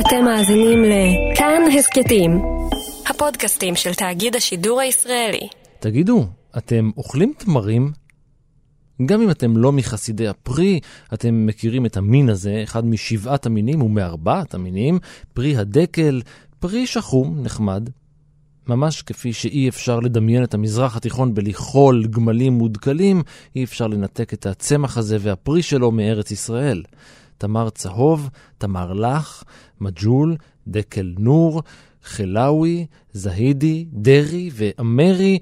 אתם מאזינים לכאן הסכתים, הפודקאסטים של תאגיד השידור הישראלי. תגידו, אתם אוכלים תמרים? גם אם אתם לא מחסידי הפרי, אתם מכירים את המין הזה, אחד משבעת המינים ומארבעת המינים, פרי הדקל, פרי שחום, נחמד. ממש כפי שאי אפשר לדמיין את המזרח התיכון בלי חול, גמלים מודקלים, אי אפשר לנתק את הצמח הזה והפרי שלו מארץ ישראל. תמר צהוב, תמר לך, מג'ול, דקל נור, חלאווי, זהידי, דרעי ואמרי,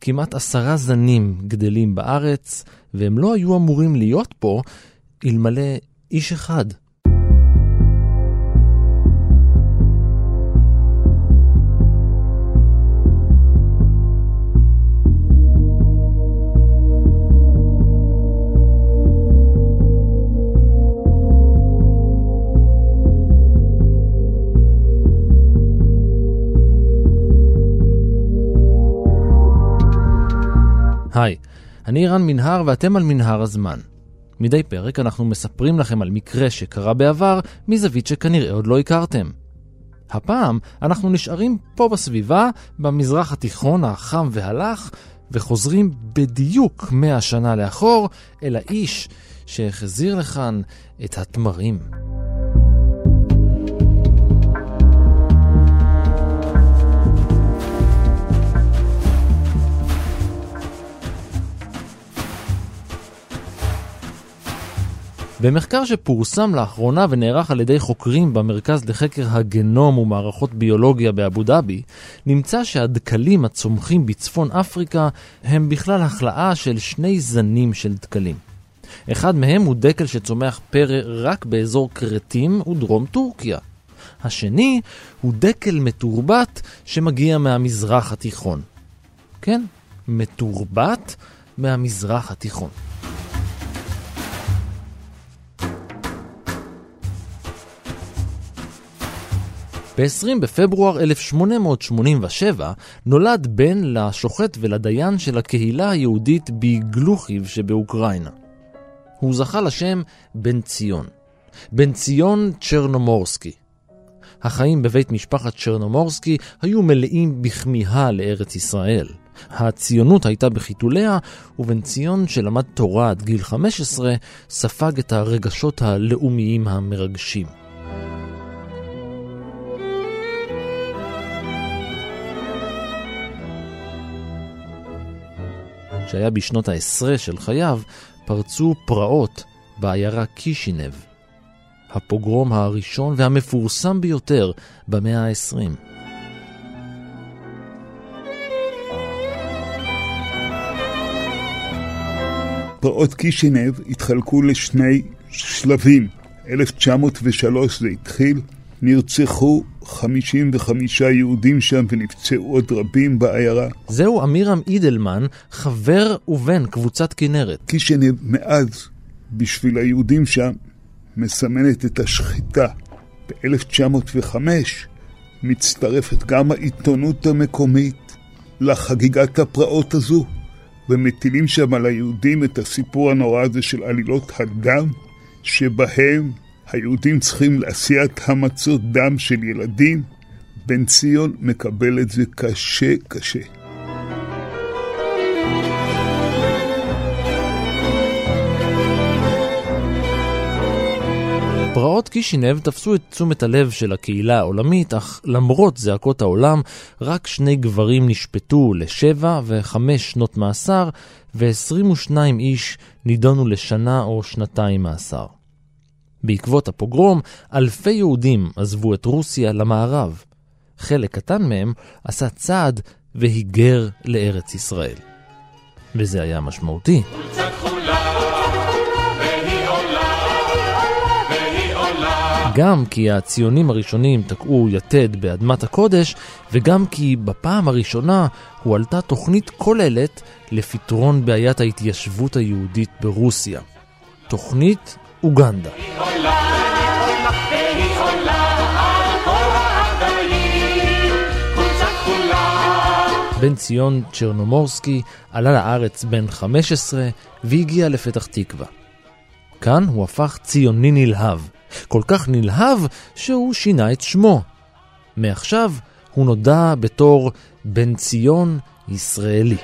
כמעט עשרה זנים גדלים בארץ, והם לא היו אמורים להיות פה אלמלא איש אחד. היי, אני רן מנהר ואתם על מנהר הזמן. מדי פרק אנחנו מספרים לכם על מקרה שקרה בעבר מזווית שכנראה עוד לא הכרתם. הפעם אנחנו נשארים פה בסביבה, במזרח התיכון החם והלך, וחוזרים בדיוק מאה שנה לאחור אל האיש שהחזיר לכאן את התמרים. במחקר שפורסם לאחרונה ונערך על ידי חוקרים במרכז לחקר הגנום ומערכות ביולוגיה באבו דאבי, נמצא שהדקלים הצומחים בצפון אפריקה הם בכלל החלאה של שני זנים של דקלים. אחד מהם הוא דקל שצומח פרא רק באזור כרתים ודרום טורקיה. השני הוא דקל מתורבת שמגיע מהמזרח התיכון. כן, מתורבת מהמזרח התיכון. ב-20 בפברואר 1887 נולד בן לשוחט ולדיין של הקהילה היהודית בגלוכיב שבאוקראינה. הוא זכה לשם בן ציון. בן ציון צ'רנומורסקי. החיים בבית משפחת צ'רנומורסקי היו מלאים בכמיהה לארץ ישראל. הציונות הייתה בחיתוליה, ובן ציון שלמד תורה עד גיל 15 ספג את הרגשות הלאומיים המרגשים. שהיה בשנות העשרה של חייו, פרצו פרעות בעיירה קישינב, הפוגרום הראשון והמפורסם ביותר במאה ה-20. פרעות קישינב התחלקו לשני שלבים. 1903 זה התחיל, נרצחו 55 יהודים שם ונפצעו עוד רבים בעיירה. זהו אמירם אידלמן, חבר ובן קבוצת כנרת. קישינב מאז, בשביל היהודים שם, מסמנת את השחיטה. ב-1905 מצטרפת גם העיתונות המקומית לחגיגת הפרעות הזו, ומטילים שם על היהודים את הסיפור הנורא הזה של עלילות הדם, שבהם היהודים צריכים לעשיית המצות דם של ילדים, בן ציון מקבל את זה קשה קשה. פרעות קישינב תפסו את תשומת הלב של הקהילה העולמית, אך למרות זעקות העולם, רק שני גברים נשפטו לשבע וחמש שנות מאסר, ו-22 איש נידונו לשנה או שנתיים מאסר. בעקבות הפוגרום, אלפי יהודים עזבו את רוסיה למערב. חלק קטן מהם עשה צעד והיגר לארץ ישראל. וזה היה משמעותי. גם כי הציונים הראשונים תקעו יתד באדמת הקודש, וגם כי בפעם הראשונה הועלתה תוכנית כוללת לפתרון בעיית ההתיישבות היהודית ברוסיה. תוכנית אוגנדה. בן ציון צ'רנומורסקי עלה לארץ בן 15 והגיע לפתח תקווה. כאן הוא הפך ציוני נלהב, כל כך נלהב שהוא שינה את שמו. מעכשיו הוא נודע בתור בן ציון ישראלי.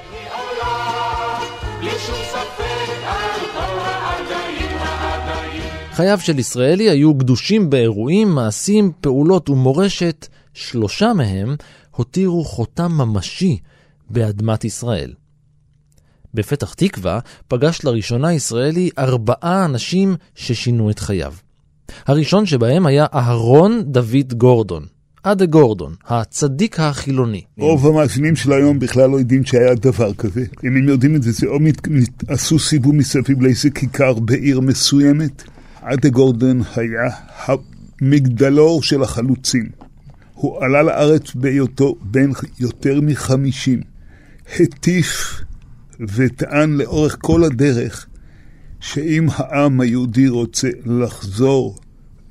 חייו של ישראלי היו גדושים באירועים, מעשים, פעולות ומורשת. שלושה מהם הותירו חותם ממשי באדמת ישראל. בפתח תקווה פגש לראשונה ישראלי ארבעה אנשים ששינו את חייו. הראשון שבהם היה אהרון דוד גורדון, אדה גורדון, הצדיק החילוני. רוב המאזינים של היום בכלל לא יודעים שהיה דבר כזה. אם הם יודעים את זה, זה או מת... עשו סיבוב מסביב לאיזה כיכר בעיר מסוימת. אדה גורדון היה המגדלור של החלוצים. הוא עלה לארץ בהיותו בן יותר מחמישים. הטיף וטען לאורך כל הדרך שאם העם היהודי רוצה לחזור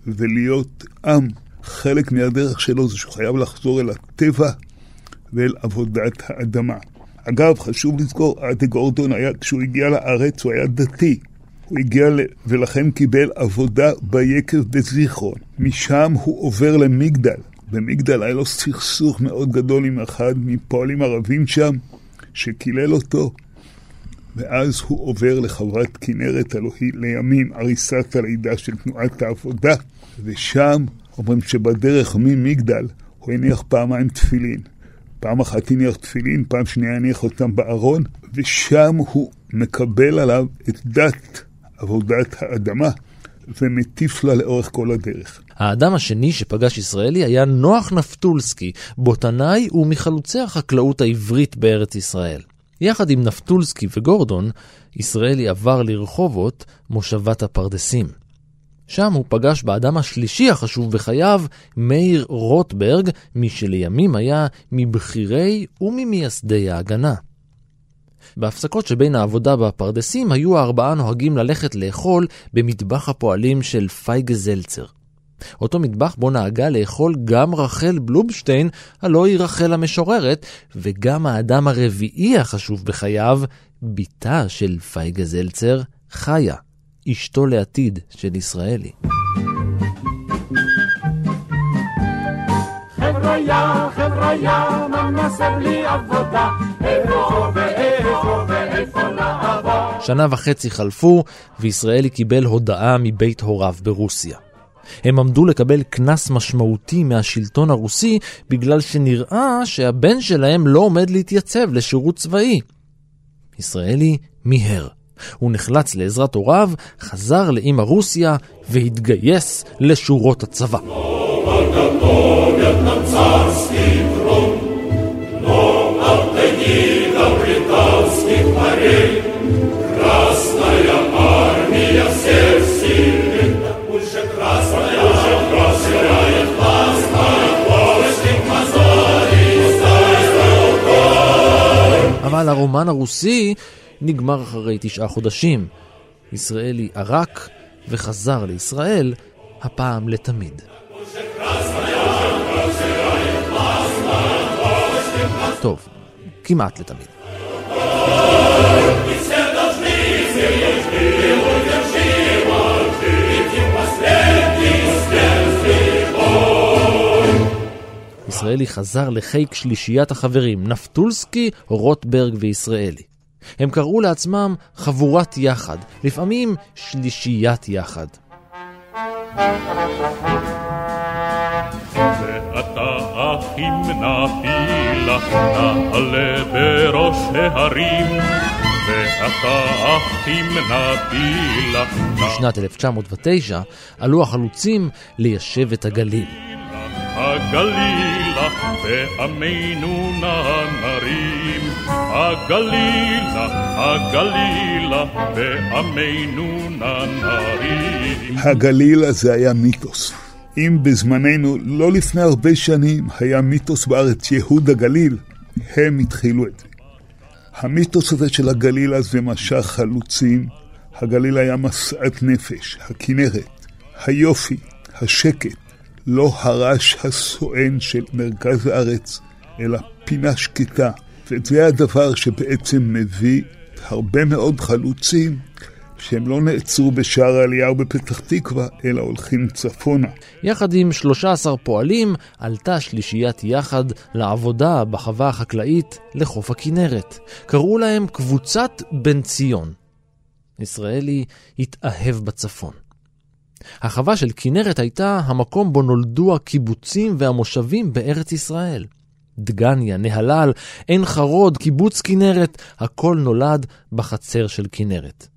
ולהיות עם, חלק מהדרך שלו זה שהוא חייב לחזור אל הטבע ואל עבודת האדמה. אגב, חשוב לזכור, אדה גורדון היה, כשהוא הגיע לארץ, הוא היה דתי. הוא הגיע ל... ולכן קיבל עבודה ביקב בזיכרון. משם הוא עובר למגדל. במגדל היה לו סכסוך מאוד גדול עם אחד מפועלים ערבים שם, שקילל אותו. ואז הוא עובר לחברת כנרת, הלוא היא לימים עריסת הלידה של תנועת העבודה, ושם אומרים שבדרך ממגדל הוא הניח פעמיים תפילין. פעם אחת הניח תפילין, פעם שנייה הניח אותם בארון, ושם הוא מקבל עליו את דת עבודת האדמה, ומטיף לה לאורך כל הדרך. האדם השני שפגש ישראלי היה נוח נפטולסקי, בוטנאי ומחלוצי החקלאות העברית בארץ ישראל. יחד עם נפטולסקי וגורדון, ישראלי עבר לרחובות, מושבת הפרדסים. שם הוא פגש באדם השלישי החשוב בחייו, מאיר רוטברג, מי שלימים היה מבכירי וממייסדי ההגנה. בהפסקות שבין העבודה בפרדסים היו הארבעה נוהגים ללכת לאכול במטבח הפועלים של פייגה זלצר. אותו מטבח בו נהגה לאכול גם רחל בלובשטיין, הלא היא רחל המשוררת, וגם האדם הרביעי החשוב בחייו, בתה של פייגה זלצר, חיה, אשתו לעתיד של ישראלי. חבריה, חבריה, מה נעשה בלי עבודה? איפה לעבוד? שנה וחצי חלפו, וישראלי קיבל הודעה מבית הוריו ברוסיה. הם עמדו לקבל קנס משמעותי מהשלטון הרוסי בגלל שנראה שהבן שלהם לא עומד להתייצב לשירות צבאי. ישראלי מיהר. הוא נחלץ לעזרת הוריו, חזר לאמא רוסיה והתגייס לשורות הצבא. Красная армия всех сильных אבל הרומן הרוסי נגמר אחרי תשעה חודשים. ישראלי ערק וחזר לישראל, הפעם לתמיד. טוב, כמעט לתמיד. ישראלי חזר לחיק שלישיית החברים, נפטולסקי, רוטברג וישראלי. הם קראו לעצמם חבורת יחד, לפעמים שלישיית יחד. ואתה אחים נפילה, נעלה בראש ההרים. בשנת 1909 עלו החלוצים ליישב את הגליל. הגלילה, בעמנו נערים. הגלילה, הגלילה, בעמנו נערים. הגלילה זה היה מיתוס. אם בזמננו, לא לפני הרבה שנים, היה מיתוס בארץ יהוד הגליל, הם התחילו את זה. המיתוס הזה של הגליל הזה משך חלוצים. הגליל היה משאת נפש, הכנרת, היופי, השקט, לא הרעש הסואן של מרכז הארץ, אלא פינה שקטה. וזה הדבר שבעצם מביא הרבה מאוד חלוצים שהם לא נעצרו בשער העלייה ובפתח תקווה, אלא הולכים צפונה. יחד עם 13 פועלים עלתה שלישיית יחד לעבודה בחווה החקלאית לחוף הכנרת. קראו להם קבוצת בן ציון. ישראלי התאהב בצפון. החווה של כנרת הייתה המקום בו נולדו הקיבוצים והמושבים בארץ ישראל. דגניה, נהלל, עין חרוד, קיבוץ כנרת, הכל נולד בחצר של כנרת.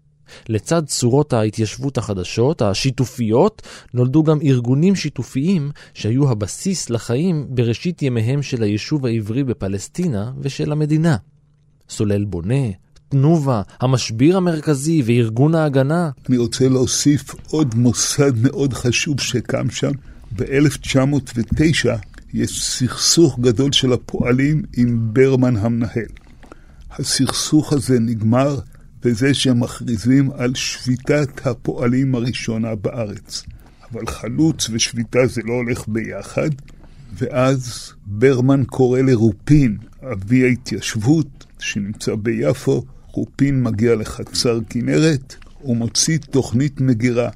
לצד צורות ההתיישבות החדשות, השיתופיות, נולדו גם ארגונים שיתופיים שהיו הבסיס לחיים בראשית ימיהם של היישוב העברי בפלסטינה ושל המדינה. סולל בונה, תנובה, המשביר המרכזי וארגון ההגנה. אני רוצה להוסיף עוד מוסד מאוד חשוב שקם שם. ב-1909 יש סכסוך גדול של הפועלים עם ברמן המנהל. הסכסוך הזה נגמר בזה שהם מכריזים על שביתת הפועלים הראשונה בארץ. אבל חלוץ ושביתה זה לא הולך ביחד, ואז ברמן קורא לרופין, אבי ההתיישבות, שנמצא ביפו, רופין מגיע לחצר כנרת ומוציא תוכנית מגירה,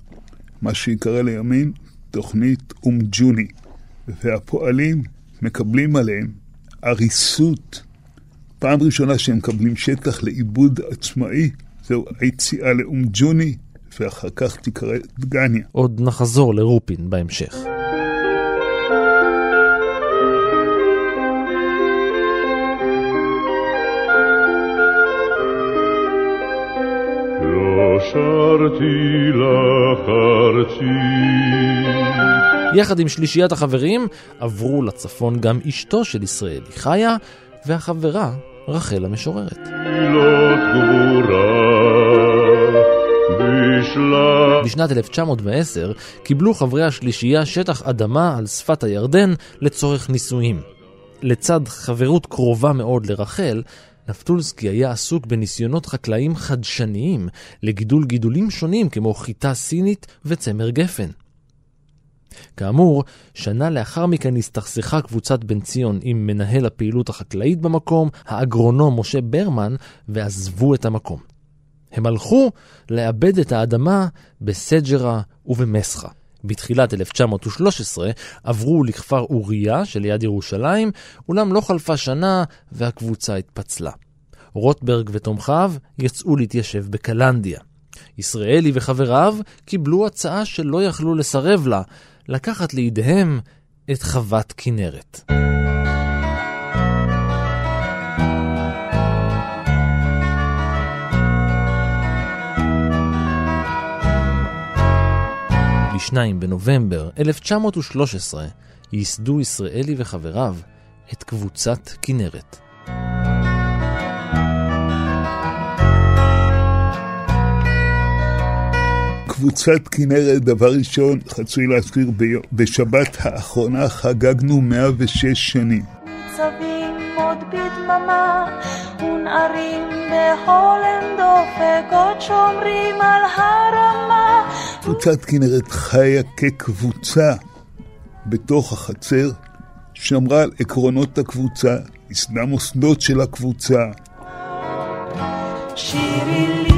מה שיקרא לימין תוכנית אומג'וני, והפועלים מקבלים עליהם עריסות פעם ראשונה שהם מקבלים שטח לעיבוד עצמאי, זהו היציאה לאום ג'וני, ואחר כך תיקרא דגניה. עוד נחזור לרופין בהמשך. לא שרתי לך ארצי יחד עם שלישיית החברים עברו לצפון גם אשתו של ישראלי חיה והחברה רחל המשוררת. בשנת 1910 קיבלו חברי השלישייה שטח אדמה על שפת הירדן לצורך נישואים. לצד חברות קרובה מאוד לרחל, נפטולסקי היה עסוק בניסיונות חקלאיים חדשניים לגידול גידולים שונים כמו חיטה סינית וצמר גפן. כאמור, שנה לאחר מכן הסתכסכה קבוצת בן ציון עם מנהל הפעילות החקלאית במקום, האגרונום משה ברמן, ועזבו את המקום. הם הלכו לאבד את האדמה בסג'רה ובמסחה. בתחילת 1913 עברו לכפר אוריה שליד ירושלים, אולם לא חלפה שנה והקבוצה התפצלה. רוטברג ותומכיו יצאו להתיישב בקלנדיה. ישראלי וחבריו קיבלו הצעה שלא יכלו לסרב לה, לקחת לידיהם את חוות כנרת. ב-2 בנובמבר 1913 ייסדו ישראלי וחבריו את קבוצת כנרת. קבוצת כנרת, דבר ראשון, חצוי להזכיר, בשבת האחרונה חגגנו 106 שנים. ניצבים עוד בדממה, ונערים בהולם דופק, עוד שומרים על הרמה. קבוצת כנרת חיה כקבוצה בתוך החצר, שמרה על עקרונות הקבוצה, ייסדה מוסדות של הקבוצה. שירי לי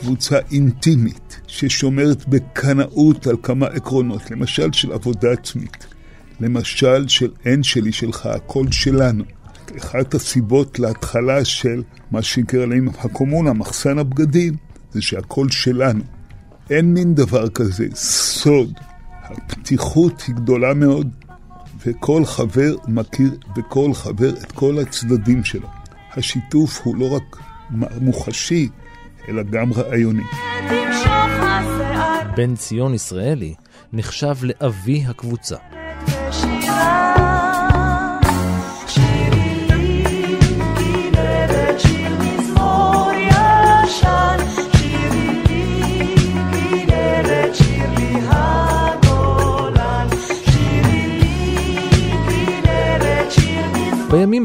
קבוצה אינטימית ששומרת בקנאות על כמה עקרונות, למשל של עבודה עצמית. למשל של אין שלי שלך, הכל שלנו. אחת הסיבות להתחלה של מה שיקרא להם הקומונה, מחסן הבגדים, זה שהכל שלנו. אין מין דבר כזה, סוד. הפתיחות היא גדולה מאוד, וכל חבר מכיר בכל חבר את כל הצדדים שלו. השיתוף הוא לא רק מוחשי, אלא גם רעיוני. בן ציון ישראלי נחשב לאבי הקבוצה.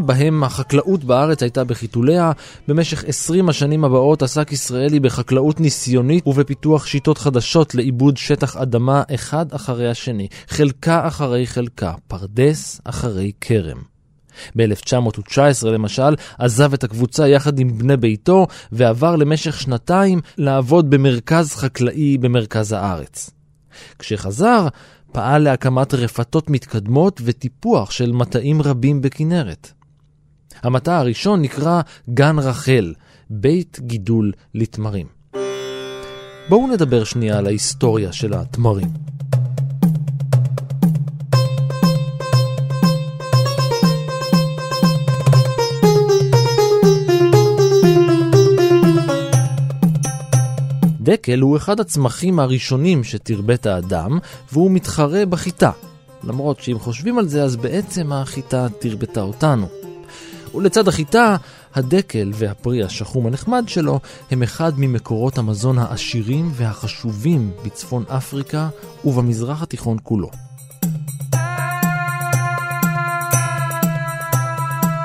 בהם החקלאות בארץ הייתה בחיתוליה, במשך 20 השנים הבאות עסק ישראלי בחקלאות ניסיונית ובפיתוח שיטות חדשות לעיבוד שטח אדמה אחד אחרי השני, חלקה אחרי חלקה, פרדס אחרי כרם. ב-1919 למשל, עזב את הקבוצה יחד עם בני ביתו ועבר למשך שנתיים לעבוד במרכז חקלאי במרכז הארץ. כשחזר, פעל להקמת רפתות מתקדמות וטיפוח של מטעים רבים בכנרת. המטע הראשון נקרא גן רחל, בית גידול לתמרים. בואו נדבר שנייה על ההיסטוריה של התמרים. דקל הוא אחד הצמחים הראשונים שתרבט האדם, והוא מתחרה בחיטה. למרות שאם חושבים על זה, אז בעצם החיטה תרבטה אותנו. ולצד החיטה, הדקל והפרי השחום הנחמד שלו הם אחד ממקורות המזון העשירים והחשובים בצפון אפריקה ובמזרח התיכון כולו.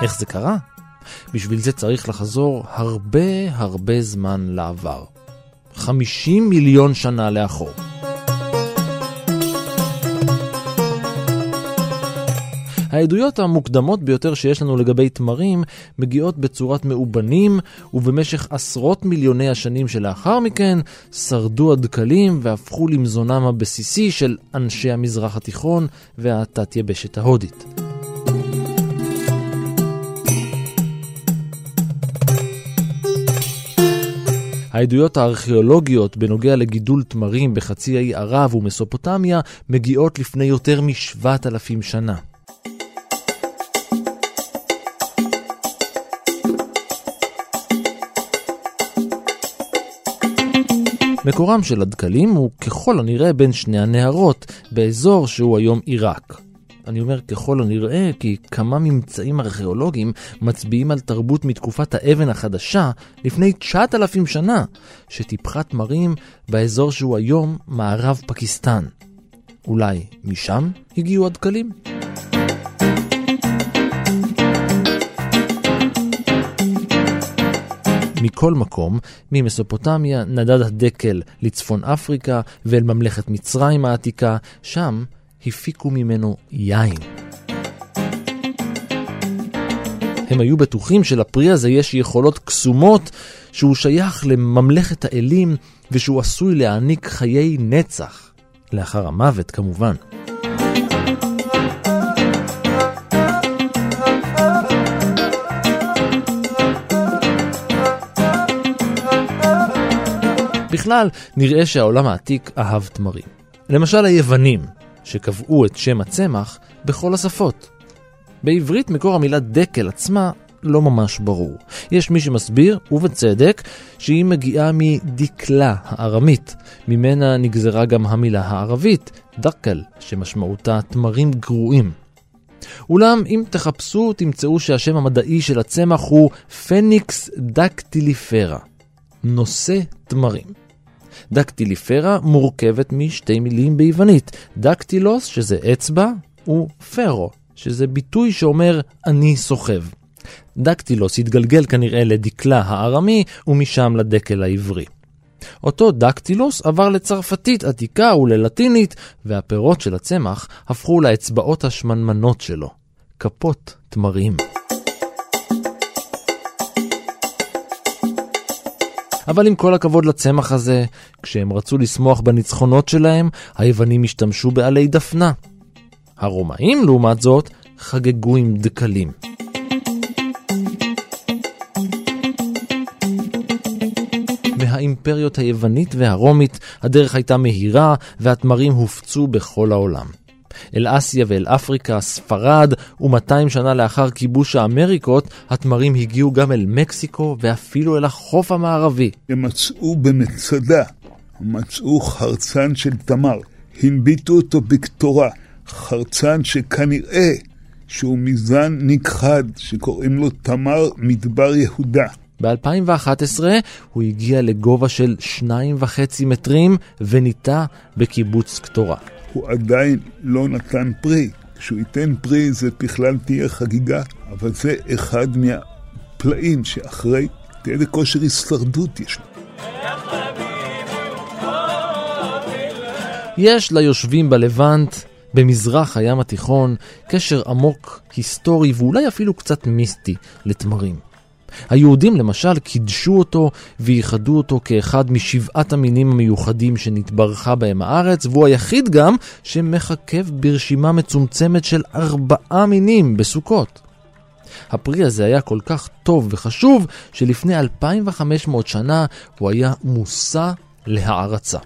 איך זה קרה? בשביל זה צריך לחזור הרבה הרבה זמן לעבר. 50 מיליון שנה לאחור. העדויות המוקדמות ביותר שיש לנו לגבי תמרים מגיעות בצורת מאובנים, ובמשך עשרות מיליוני השנים שלאחר מכן שרדו הדקלים והפכו למזונם הבסיסי של אנשי המזרח התיכון והתת-יבשת ההודית. העדויות הארכיאולוגיות בנוגע לגידול תמרים בחצי האי ערב ומסופוטמיה מגיעות לפני יותר משבעת אלפים שנה. מקורם של הדקלים הוא ככל הנראה בין שני הנהרות, באזור שהוא היום עיראק. אני אומר ככל הנראה כי כמה ממצאים ארכיאולוגיים מצביעים על תרבות מתקופת האבן החדשה לפני 9,000 שנה, שטיפחה תמרים באזור שהוא היום מערב פקיסטן. אולי משם הגיעו הדקלים? מכל מקום, ממסופוטמיה נדד הדקל לצפון אפריקה ואל ממלכת מצרים העתיקה, שם הפיקו ממנו יין. הם היו בטוחים שלפרי הזה יש יכולות קסומות, שהוא שייך לממלכת האלים ושהוא עשוי להעניק חיי נצח. לאחר המוות כמובן. בכלל, נראה שהעולם העתיק אהב תמרים. למשל היוונים, שקבעו את שם הצמח בכל השפות. בעברית מקור המילה דקל עצמה לא ממש ברור. יש מי שמסביר, ובצדק, שהיא מגיעה מדקלה הארמית, ממנה נגזרה גם המילה הערבית, דקל, שמשמעותה תמרים גרועים. אולם אם תחפשו תמצאו שהשם המדעי של הצמח הוא פניקס דקטיליפרה, נושא תמרים. דקטיליפרה מורכבת משתי מילים ביוונית, דקטילוס, שזה אצבע, ופרו, שזה ביטוי שאומר אני סוחב. דקטילוס התגלגל כנראה לדקלה הארמי, ומשם לדקל העברי. אותו דקטילוס עבר לצרפתית עתיקה וללטינית, והפירות של הצמח הפכו לאצבעות השמנמנות שלו, כפות תמרים. אבל עם כל הכבוד לצמח הזה, כשהם רצו לשמוח בניצחונות שלהם, היוונים השתמשו בעלי דפנה. הרומאים, לעומת זאת, חגגו עם דקלים. מהאימפריות היוונית והרומית הדרך הייתה מהירה והתמרים הופצו בכל העולם. אל אסיה ואל אפריקה, ספרד, ו-200 שנה לאחר כיבוש האמריקות, התמרים הגיעו גם אל מקסיקו ואפילו אל החוף המערבי. הם מצאו במצדה, מצאו חרצן של תמר, הנביטו אותו בקטורה, חרצן שכנראה שהוא מזן נכחד, שקוראים לו תמר מדבר יהודה. ב-2011 הוא הגיע לגובה של 2.5 מטרים וניטע בקיבוץ קטורה. הוא עדיין לא נתן פרי. כשהוא ייתן פרי זה בכלל תהיה חגיגה, אבל זה אחד מהפלאים שאחרי, תהיה כושר הישרדות יש לו. יש ליושבים בלבנט, במזרח הים התיכון, קשר עמוק, היסטורי ואולי אפילו קצת מיסטי לתמרים. היהודים למשל קידשו אותו וייחדו אותו כאחד משבעת המינים המיוחדים שנתברכה בהם הארץ, והוא היחיד גם שמחכב ברשימה מצומצמת של ארבעה מינים בסוכות. הפרי הזה היה כל כך טוב וחשוב, שלפני 2,500 שנה הוא היה מושא להערצה.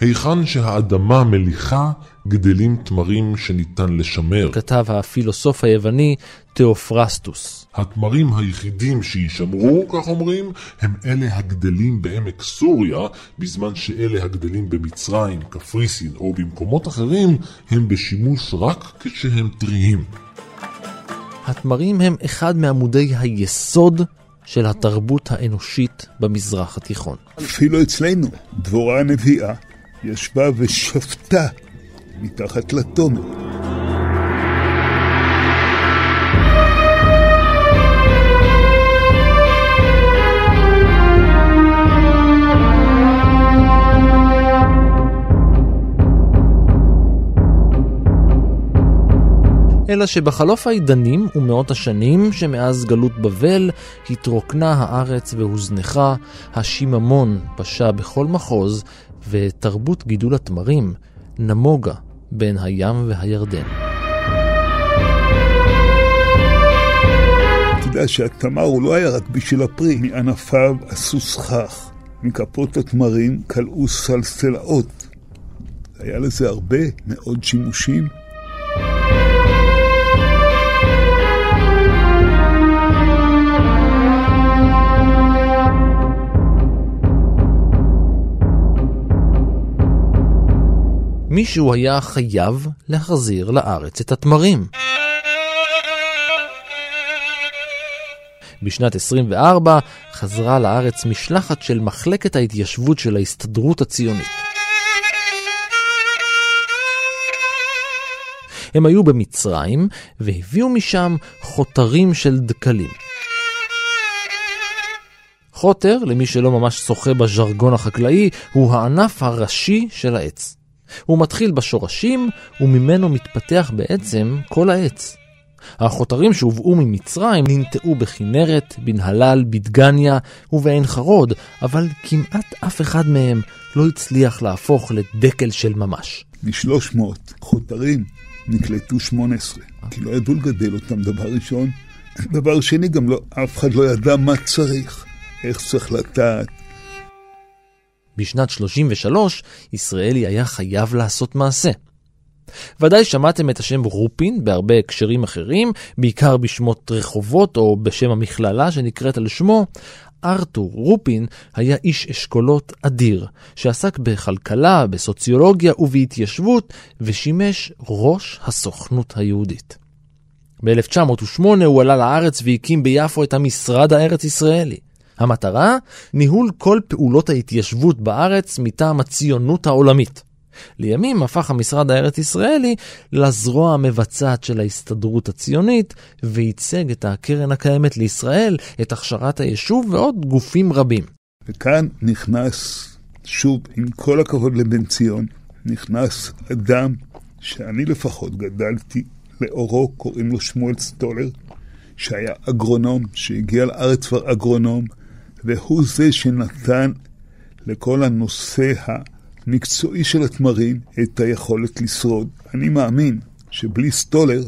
היכן שהאדמה מליחה, גדלים תמרים שניתן לשמר. כתב הפילוסוף היווני תאופרסטוס. התמרים היחידים שישמרו, כך אומרים, הם אלה הגדלים בעמק סוריה, בזמן שאלה הגדלים במצרים, קפריסין או במקומות אחרים, הם בשימוש רק כשהם טריים. התמרים הם אחד מעמודי היסוד של התרבות האנושית במזרח התיכון. אפילו אצלנו, דבורה הנביאה ישבה ושפטה מתחת לתומר. אלא שבחלוף העידנים ומאות השנים שמאז גלות בבל התרוקנה הארץ והוזנחה, השיממון פשה בכל מחוז, ותרבות גידול התמרים נמוגה בין הים והירדן. תדע שהתמר הוא לא היה רק בשביל הפרי, מענפיו עשו סכך, מכפות התמרים כלאו סלסלאות. היה לזה הרבה מאוד שימושים. מישהו היה חייב להחזיר לארץ את התמרים. בשנת 24 חזרה לארץ משלחת של מחלקת ההתיישבות של ההסתדרות הציונית. הם היו במצרים והביאו משם חותרים של דקלים. חוטר, למי שלא ממש שוחה בז'רגון החקלאי, הוא הענף הראשי של העץ. הוא מתחיל בשורשים, וממנו מתפתח בעצם כל העץ. החותרים שהובאו ממצרים ננטעו בכנרת, בנהלל, בדגניה ובעין חרוד, אבל כמעט אף אחד מהם לא הצליח להפוך לדקל של ממש. מ-300 חותרים נקלטו 18, כי לא ידעו לגדל אותם, דבר ראשון. דבר שני, גם לא, אף אחד לא ידע מה צריך, איך צריך לטעת, בשנת 33, ישראלי היה חייב לעשות מעשה. ודאי שמעתם את השם רופין בהרבה הקשרים אחרים, בעיקר בשמות רחובות או בשם המכללה שנקראת על שמו. ארתור רופין היה איש אשכולות אדיר, שעסק בכלכלה, בסוציולוגיה ובהתיישבות, ושימש ראש הסוכנות היהודית. ב-1908 הוא עלה לארץ והקים ביפו את המשרד הארץ-ישראלי. המטרה? ניהול כל פעולות ההתיישבות בארץ מטעם הציונות העולמית. לימים הפך המשרד הארץ-ישראלי לזרוע המבצעת של ההסתדרות הציונית, וייצג את הקרן הקיימת לישראל, את הכשרת היישוב ועוד גופים רבים. וכאן נכנס, שוב, עם כל הכבוד לבן ציון, נכנס אדם שאני לפחות גדלתי לאורו, קוראים לו שמואל סטולר, שהיה אגרונום, שהגיע לארץ כבר אגרונום, והוא זה שנתן לכל הנושא המקצועי של התמרים את היכולת לשרוד. אני מאמין שבלי סטולר,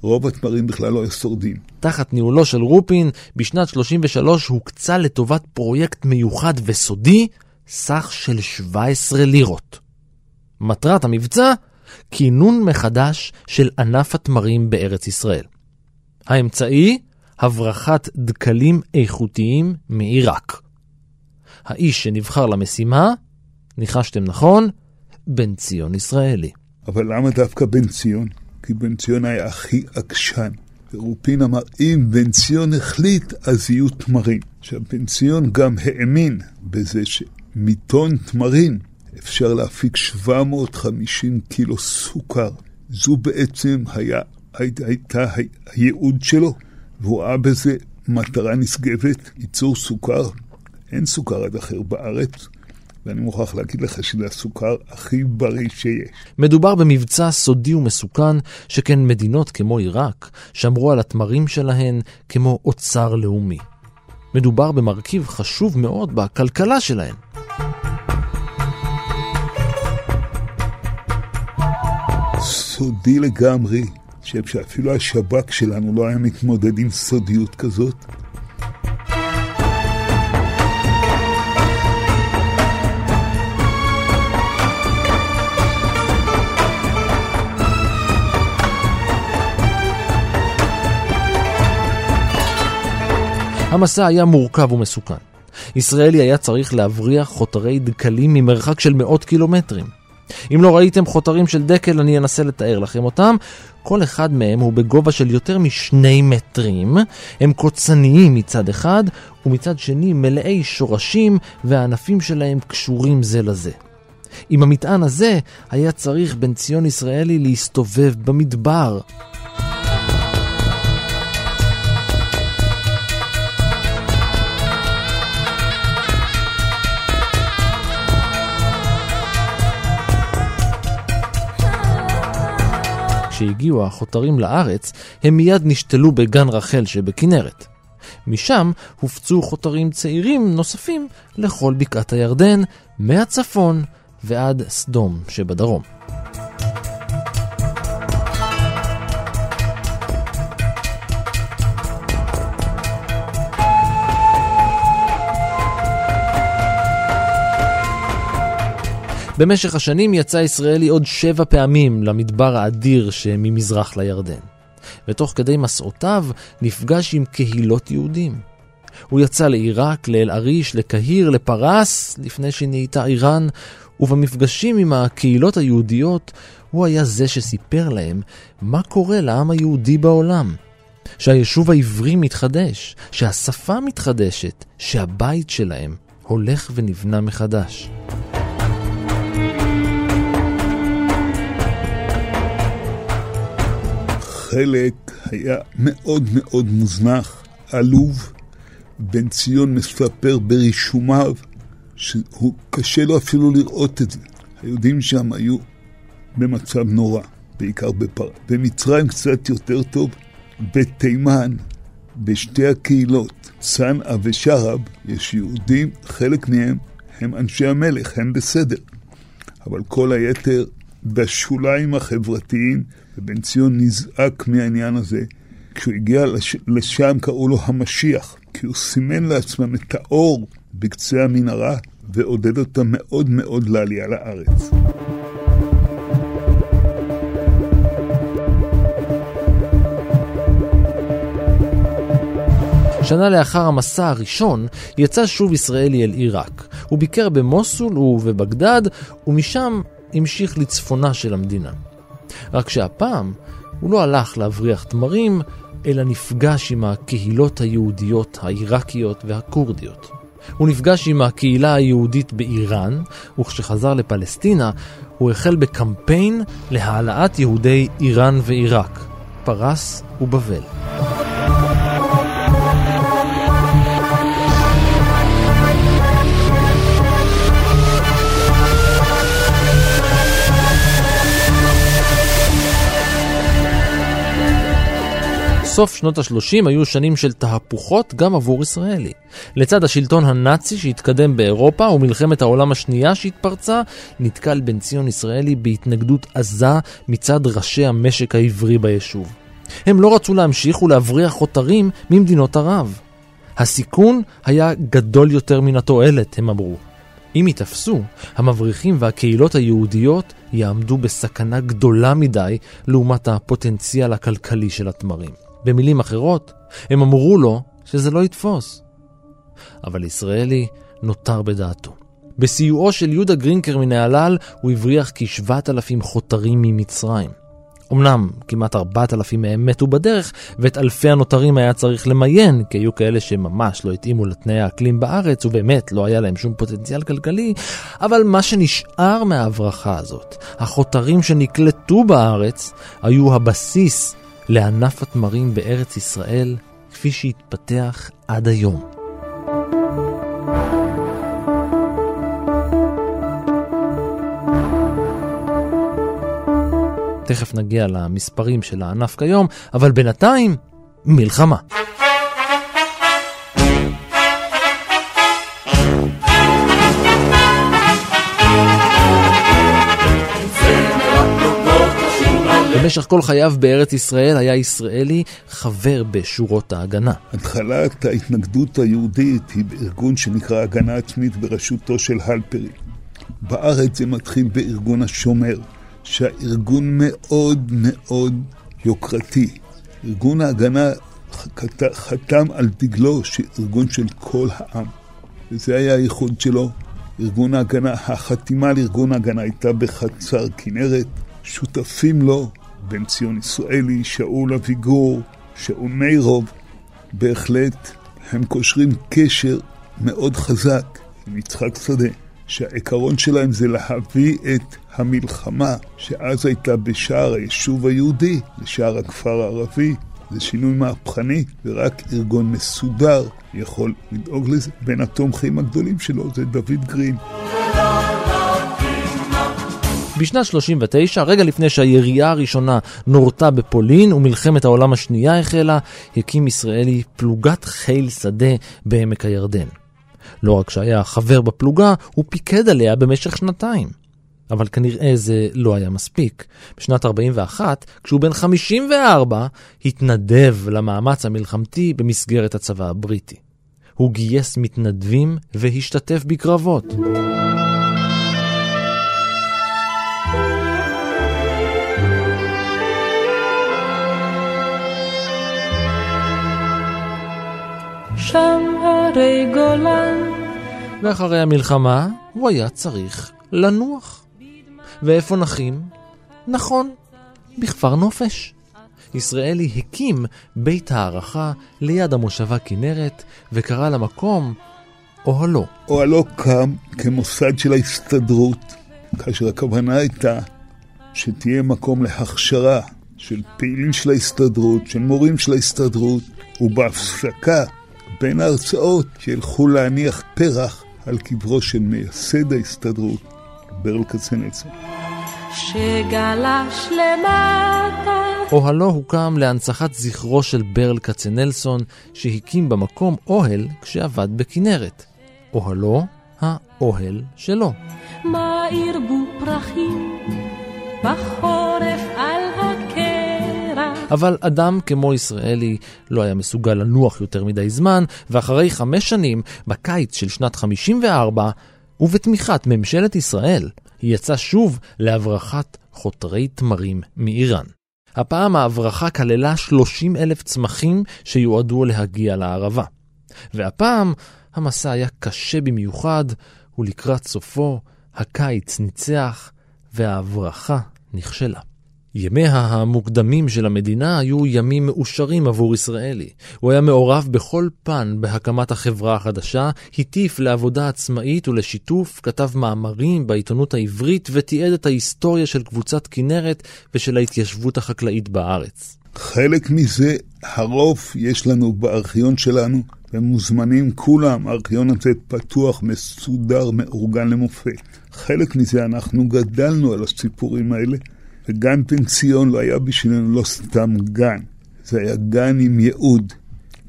רוב התמרים בכלל לא היו שורדים. תחת ניהולו של רופין, בשנת 33 הוקצה לטובת פרויקט מיוחד וסודי סך של 17 לירות. מטרת המבצע? כינון מחדש של ענף התמרים בארץ ישראל. האמצעי? הברחת דקלים איכותיים מעיראק. האיש שנבחר למשימה, ניחשתם נכון, בן ציון ישראלי. אבל למה דווקא בן ציון? כי בן ציון היה הכי עקשן. ורופין אמר, אם בן ציון החליט, אז יהיו תמרים. עכשיו, בן ציון גם האמין בזה שמטון תמרים אפשר להפיק 750 קילו סוכר. זו בעצם היה, הייתה, הייעוד שלו, והוא ראה בזה מטרה נשגבת, ייצור סוכר. אין סוכר עד אחר בארץ, ואני מוכרח להגיד לך שזה הסוכר הכי בריא שיש. מדובר במבצע סודי ומסוכן, שכן מדינות כמו עיראק שמרו על התמרים שלהן כמו אוצר לאומי. מדובר במרכיב חשוב מאוד בכלכלה שלהן. סודי לגמרי. חושב שאפילו השב"כ שלנו לא היה מתמודד עם סודיות כזאת. המסע היה מורכב ומסוכן. ישראלי היה צריך להבריח חותרי דקלים ממרחק של מאות קילומטרים. אם לא ראיתם חותרים של דקל, אני אנסה לתאר לכם אותם. כל אחד מהם הוא בגובה של יותר משני מטרים, הם קוצניים מצד אחד, ומצד שני מלאי שורשים, והענפים שלהם קשורים זה לזה. עם המטען הזה היה צריך בן ציון ישראלי להסתובב במדבר. כשהגיעו החותרים לארץ, הם מיד נשתלו בגן רחל שבכנרת. משם הופצו חותרים צעירים נוספים לכל בקעת הירדן, מהצפון ועד סדום שבדרום. במשך השנים יצא ישראלי עוד שבע פעמים למדבר האדיר שממזרח לירדן. ותוך כדי מסעותיו נפגש עם קהילות יהודים. הוא יצא לעיראק, לאל-עריש, לקהיר, לפרס, לפני שנהייתה איראן, ובמפגשים עם הקהילות היהודיות הוא היה זה שסיפר להם מה קורה לעם היהודי בעולם. שהיישוב העברי מתחדש, שהשפה מתחדשת, שהבית שלהם הולך ונבנה מחדש. חלק היה מאוד מאוד מוזנח, עלוב. בן ציון מספר ברישומיו שהוא קשה לו אפילו לראות את זה. היהודים שם היו במצב נורא, בעיקר בפר... במצרים קצת יותר טוב, בתימן, בשתי הקהילות, צנעא ושרב, יש יהודים, חלק מהם הם אנשי המלך, הם בסדר. אבל כל היתר בשוליים החברתיים, ובן ציון נזעק מהעניין הזה. כשהוא הגיע לש... לשם קראו לו המשיח, כי הוא סימן לעצמם את האור בקצה המנהרה ועודד אותם מאוד מאוד לעלייה לארץ. שנה לאחר המסע הראשון, יצא שוב ישראלי אל עיראק. הוא ביקר במוסול ובבגדד, ומשם המשיך לצפונה של המדינה. רק שהפעם הוא לא הלך להבריח תמרים, אלא נפגש עם הקהילות היהודיות העיראקיות והכורדיות. הוא נפגש עם הקהילה היהודית באיראן, וכשחזר לפלסטינה, הוא החל בקמפיין להעלאת יהודי איראן ועיראק, פרס ובבל. סוף שנות ה-30 היו שנים של תהפוכות גם עבור ישראלי. לצד השלטון הנאצי שהתקדם באירופה ומלחמת העולם השנייה שהתפרצה, נתקל בן ציון ישראלי בהתנגדות עזה מצד ראשי המשק העברי ביישוב. הם לא רצו להמשיך ולהבריח חותרים ממדינות ערב. הסיכון היה גדול יותר מן התועלת, הם אמרו. אם ייתפסו, המבריחים והקהילות היהודיות יעמדו בסכנה גדולה מדי לעומת הפוטנציאל הכלכלי של התמרים. במילים אחרות, הם אמרו לו שזה לא יתפוס. אבל ישראלי נותר בדעתו. בסיועו של יהודה גרינקר מנהלל הוא הבריח כשבעת אלפים חותרים ממצרים. אמנם כמעט 4,000 מהם מתו בדרך, ואת אלפי הנותרים היה צריך למיין, כי היו כאלה שממש לא התאימו לתנאי האקלים בארץ, ובאמת לא היה להם שום פוטנציאל כלכלי, אבל מה שנשאר מההברחה הזאת, החותרים שנקלטו בארץ, היו הבסיס לענף התמרים בארץ ישראל, כפי שהתפתח עד היום. תכף נגיע למספרים של הענף כיום, אבל בינתיים, מלחמה. במשך כל חייו בארץ ישראל היה ישראלי חבר בשורות ההגנה. התחלת ההתנגדות היהודית היא בארגון שנקרא הגנה עצמית בראשותו של הלפרי. בארץ זה מתחיל בארגון השומר, שהארגון מאוד מאוד יוקרתי. ארגון ההגנה חתם על דגלו שארגון של כל העם. וזה היה הייחוד שלו. ארגון ההגנה, החתימה לארגון ההגנה הייתה בחצר כנרת. שותפים לו בן ציון ישראלי, שאול אביגור, שאול מירוב. בהחלט הם קושרים קשר מאוד חזק עם יצחק שדה. שהעיקרון שלהם זה להביא את המלחמה שאז הייתה בשער היישוב היהודי לשער הכפר הערבי. זה שינוי מהפכני, ורק ארגון מסודר יכול לדאוג לזה. בין התומכים הגדולים שלו זה דוד גרין. בשנת 39, רגע לפני שהירייה הראשונה נורתה בפולין ומלחמת העולם השנייה החלה, הקים ישראלי פלוגת חיל שדה בעמק הירדן. לא רק שהיה חבר בפלוגה, הוא פיקד עליה במשך שנתיים. אבל כנראה זה לא היה מספיק. בשנת 41, כשהוא בן 54, התנדב למאמץ המלחמתי במסגרת הצבא הבריטי. הוא גייס מתנדבים והשתתף בקרבות. שם הרי גולן. ואחרי המלחמה הוא היה צריך לנוח. ואיפה נחים? נכון, בכפר נופש. ישראלי הקים בית הערכה ליד המושבה כנרת, וקרא למקום אוהלו. אוהלו קם כמוסד של ההסתדרות, כאשר הכוונה הייתה שתהיה מקום להכשרה של פעילים של ההסתדרות, של מורים של ההסתדרות, ובהפסקה בין ההרצאות שילכו להניח פרח על קברו של מייסד ההסתדרות, ברל כצנלסון. שגלש למטה. אוהלו הוקם להנצחת זכרו של ברל כצנלסון, שהקים במקום אוהל כשעבד בכנרת. אוהלו, האוהל שלו. מה ירבו פרחים בחורף על אבל אדם כמו ישראלי לא היה מסוגל לנוח יותר מדי זמן, ואחרי חמש שנים, בקיץ של שנת 54, ובתמיכת ממשלת ישראל, היא יצאה שוב להברחת חותרי תמרים מאיראן. הפעם ההברחה כללה 30 אלף צמחים שיועדו להגיע לערבה. והפעם המסע היה קשה במיוחד, ולקראת סופו הקיץ ניצח וההברחה נכשלה. ימיה המוקדמים של המדינה היו ימים מאושרים עבור ישראלי. הוא היה מעורב בכל פן בהקמת החברה החדשה, הטיף לעבודה עצמאית ולשיתוף, כתב מאמרים בעיתונות העברית ותיעד את ההיסטוריה של קבוצת כנרת ושל ההתיישבות החקלאית בארץ. חלק מזה, הרוב יש לנו בארכיון שלנו, ומוזמנים כולם, הארכיון הזה פתוח, מסודר, מאורגן למופת. חלק מזה אנחנו גדלנו על הסיפורים האלה. וגן פנסיון לא היה בשבילנו לא סתם גן, זה היה גן עם ייעוד.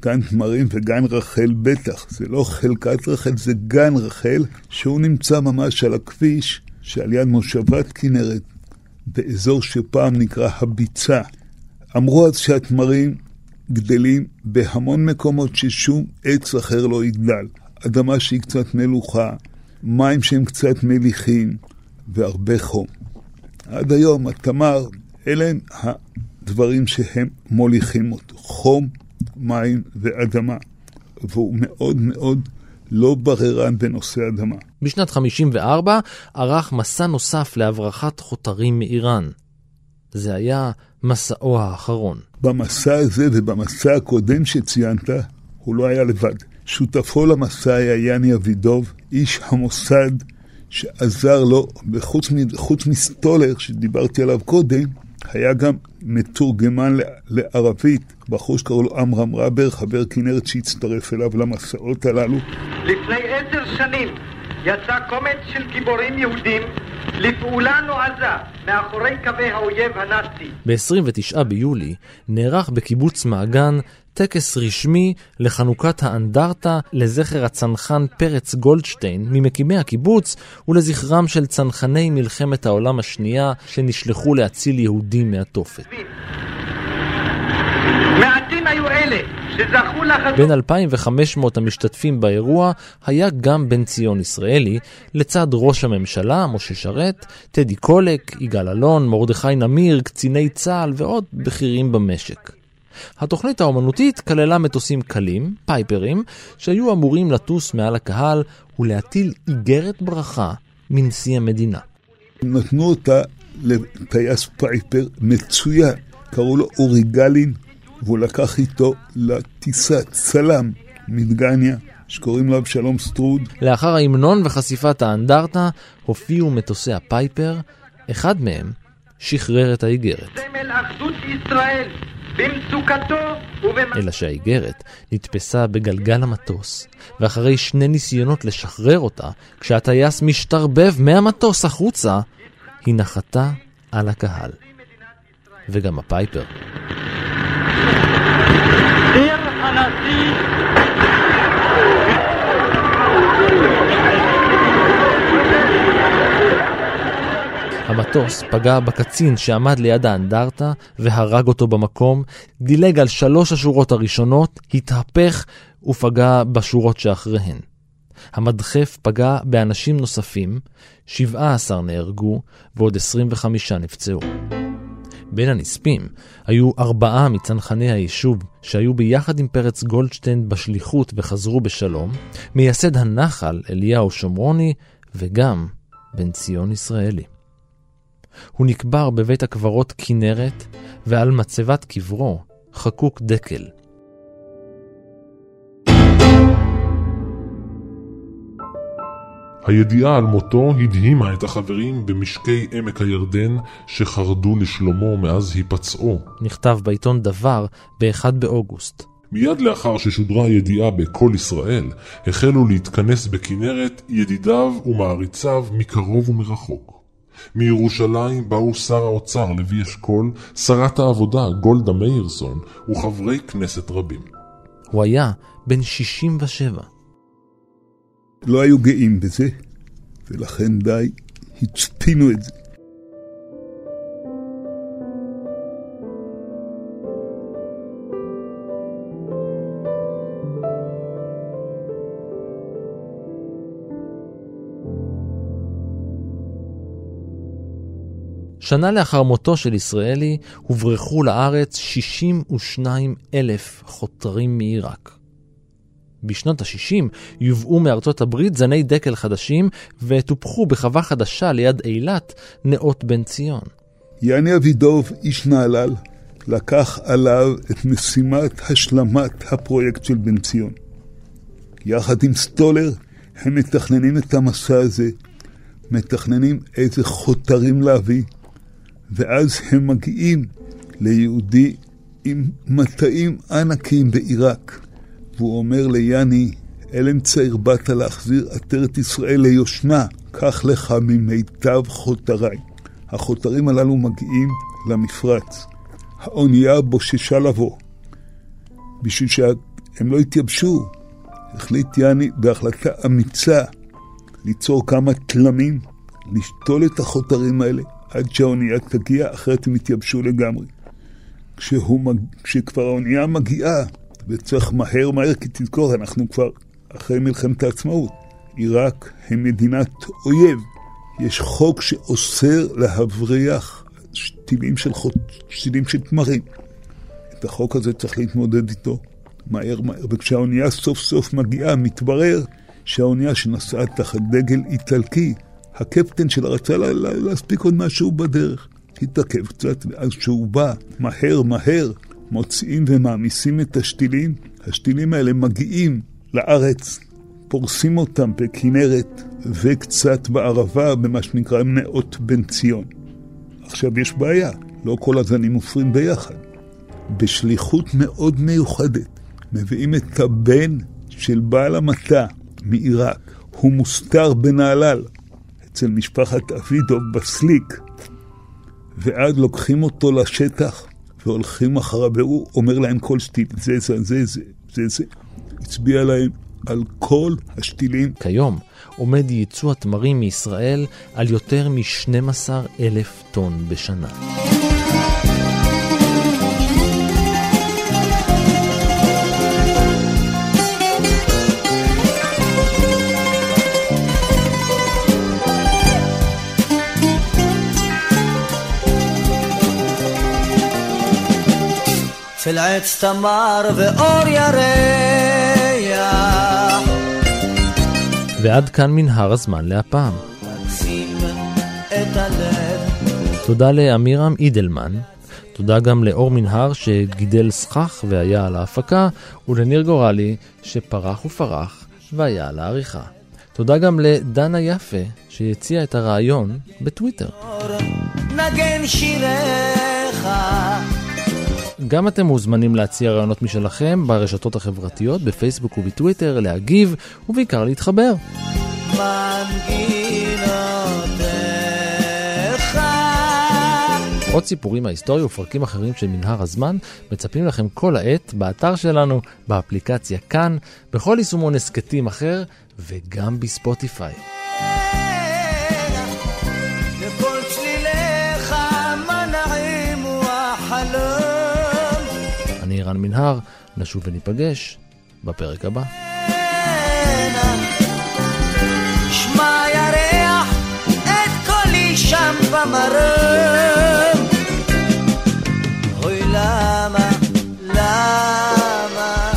גן תמרים וגן רחל בטח, זה לא חלקת רחל, זה גן רחל, שהוא נמצא ממש על הכביש שעל יד מושבת כנרת, באזור שפעם נקרא הביצה. אמרו אז שהתמרים גדלים בהמון מקומות ששום עץ אחר לא יגדל. אדמה שהיא קצת מלוכה, מים שהם קצת מליחים והרבה חום. עד היום התמר, אלה הם הדברים שהם מוליכים אותו, חום, מים ואדמה. והוא מאוד מאוד לא בררן בנושא אדמה. בשנת 54 ערך מסע נוסף להברחת חותרים מאיראן. זה היה מסעו האחרון. במסע הזה ובמסע הקודם שציינת, הוא לא היה לבד. שותפו למסע היה יני אבידוב, איש המוסד שעזר לו, וחוץ חוץ מסטולר שדיברתי עליו קודם, היה גם מתורגמן לערבית, בחור שקראו לו עמרם רבר, חבר כנרת שהצטרף אליו למסעות הללו. לפני עשר שנים יצא קומץ של גיבורים יהודים לפעולה נועזה מאחורי קווי האויב הנאצי. ב-29 ביולי נערך בקיבוץ מעגן טקס רשמי לחנוכת האנדרטה לזכר הצנחן פרץ גולדשטיין ממקימי הקיבוץ ולזכרם של צנחני מלחמת העולם השנייה שנשלחו להציל יהודים מהתופת. מעטים היו אלה שזכו לחזור... בין 2,500 המשתתפים באירוע היה גם בן ציון ישראלי, לצד ראש הממשלה, משה שרת, טדי קולק, יגאל אלון, מרדכי נמיר, קציני צה"ל ועוד בכירים במשק. התוכנית האומנותית כללה מטוסים קלים, פייפרים, שהיו אמורים לטוס מעל הקהל ולהטיל איגרת ברכה מנשיא המדינה. נתנו אותה לטייס פייפר מצוין, קראו לו אורי גלין, והוא לקח איתו לטיסה צלם מדגניה, שקוראים לו אבשלום סטרוד. לאחר ההמנון וחשיפת האנדרטה, הופיעו מטוסי הפייפר, אחד מהם שחרר את האיגרת. סמל אחדות ישראל במצוקתו ובמצוקתו. אלא שהאיגרת נתפסה בגלגל המטוס, ואחרי שני ניסיונות לשחרר אותה, כשהטייס משתרבב מהמטוס החוצה, היא נחתה על הקהל. וגם הפייפר. עיר הנשיא המטוס פגע בקצין שעמד ליד האנדרטה והרג אותו במקום, דילג על שלוש השורות הראשונות, התהפך ופגע בשורות שאחריהן. המדחף פגע באנשים נוספים, 17 נהרגו ועוד 25 נפצעו. בין הנספים היו ארבעה מצנחני היישוב שהיו ביחד עם פרץ גולדשטיין בשליחות וחזרו בשלום, מייסד הנחל אליהו שומרוני וגם בן ציון ישראלי. הוא נקבר בבית הקברות כנרת, ועל מצבת קברו חקוק דקל. הידיעה על מותו הדהימה את החברים במשקי עמק הירדן שחרדו לשלומו מאז היפצעו. נכתב בעיתון דבר ב-1 באוגוסט. מיד לאחר ששודרה הידיעה ב"קול ישראל", החלו להתכנס בכנרת ידידיו ומעריציו מקרוב ומרחוק. מירושלים באו שר האוצר לוי אשכול, שרת העבודה גולדה מאירסון וחברי כנסת רבים. הוא היה בן 67. לא היו גאים בזה, ולכן די הצפינו את זה. שנה לאחר מותו של ישראלי הוברחו לארץ 62 אלף חותרים מעיראק. בשנות ה-60 יובאו מארצות הברית זני דקל חדשים וטופחו בחווה חדשה ליד אילת נאות בן ציון. יני אבידוב, איש נהלל, לקח עליו את משימת השלמת הפרויקט של בן ציון. יחד עם סטולר הם מתכננים את המסע הזה, מתכננים איזה חותרים להביא, ואז הם מגיעים ליהודי עם מטעים ענקים בעיראק. והוא אומר ליאני, אלם צעיר באת להחזיר עטרת ישראל ליושנה, קח לך ממיטב חותריי. החותרים הללו מגיעים למפרץ. האונייה בוששה לבוא. בשביל שהם לא יתייבשו, החליט יאני בהחלטה אמיצה ליצור כמה תלמים, לשתול את החותרים האלה עד שהאונייה תגיע, אחרת הם יתייבשו לגמרי. כשהוא, כשכבר האונייה מגיעה, וצריך מהר מהר, כי תזכור, אנחנו כבר אחרי מלחמת העצמאות. עיראק הם מדינת אויב. יש חוק שאוסר להבריח שתילים של, חוט, של תמרים. את החוק הזה צריך להתמודד איתו מהר מהר. וכשהאונייה סוף סוף מגיעה, מתברר שהאונייה שנסעה תחת דגל איטלקי, הקפטן שלה רצה לה, לה, להספיק עוד משהו בדרך. התעכב קצת, ואז כשהוא בא, מהר מהר, מוציאים ומעמיסים את השתילים. השתילים האלה מגיעים לארץ, פורסים אותם בכנרת וקצת בערבה, במה שנקרא נאות בן ציון. עכשיו יש בעיה, לא כל הזנים מופרים ביחד. בשליחות מאוד מיוחדת מביאים את הבן של בעל המטע מעיראק. הוא מוסתר בנהלל אצל משפחת אבידוב בסליק, ואז לוקחים אותו לשטח והולכים אחריו, והוא אומר להם כל שתיל, זה זה זה זה זה זה. הצביע להם על כל השתילים. כיום עומד ייצוא התמרים מישראל על יותר מ-12 אלף טון בשנה. של עץ תמר ואור ירח. ועד כאן מנהר הזמן להפעם. תודה לאמירם אידלמן, תודה גם לאור מנהר שגידל סכך והיה על ההפקה, ולניר גורלי שפרח ופרח והיה על העריכה. תודה גם לדנה יפה שהציע את הרעיון בטוויטר. נגן שיריך. גם אתם מוזמנים להציע רעיונות משלכם ברשתות החברתיות, בפייסבוק ובטוויטר, להגיב ובעיקר להתחבר. עוד סיפורים מההיסטוריה ופרקים אחרים של מנהר הזמן מצפים לכם כל העת באתר שלנו, באפליקציה כאן, בכל יישומון הסכתים אחר וגם בספוטיפיי. אני רן מנהר, נשוב וניפגש בפרק הבא. שמע ירח את קולי שם במרום. אוי למה, למה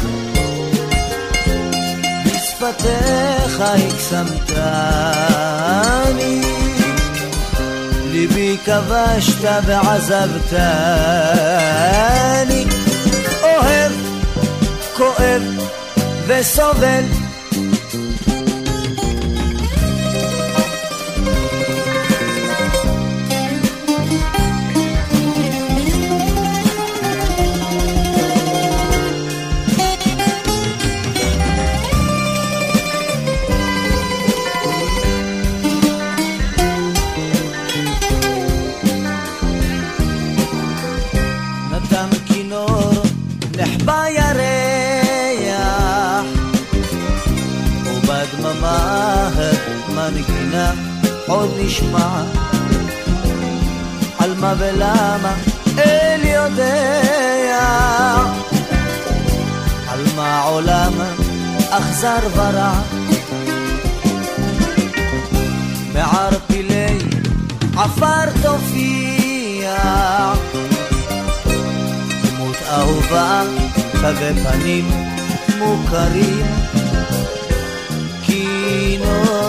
בשפתיך הקסמתני ליבי כבשת ועזבתני כואב וסובל עוד נשמע. על מה ולמה אל יודע. על מה עולם אכזר ורע. מערפילי עפר תופיע. דמות אהובה, תווי פנים מוכרים, כינור ישמיע,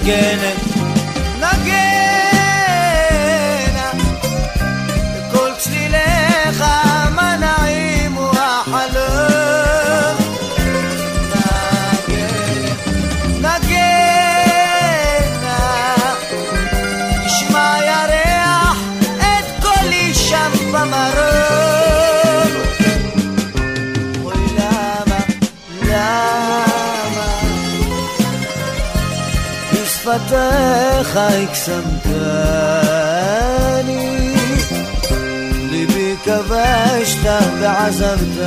again. בשפתיך הקסמתני, ליבי כבשת ועזבתני,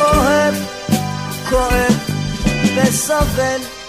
אוהב כואב וסובל.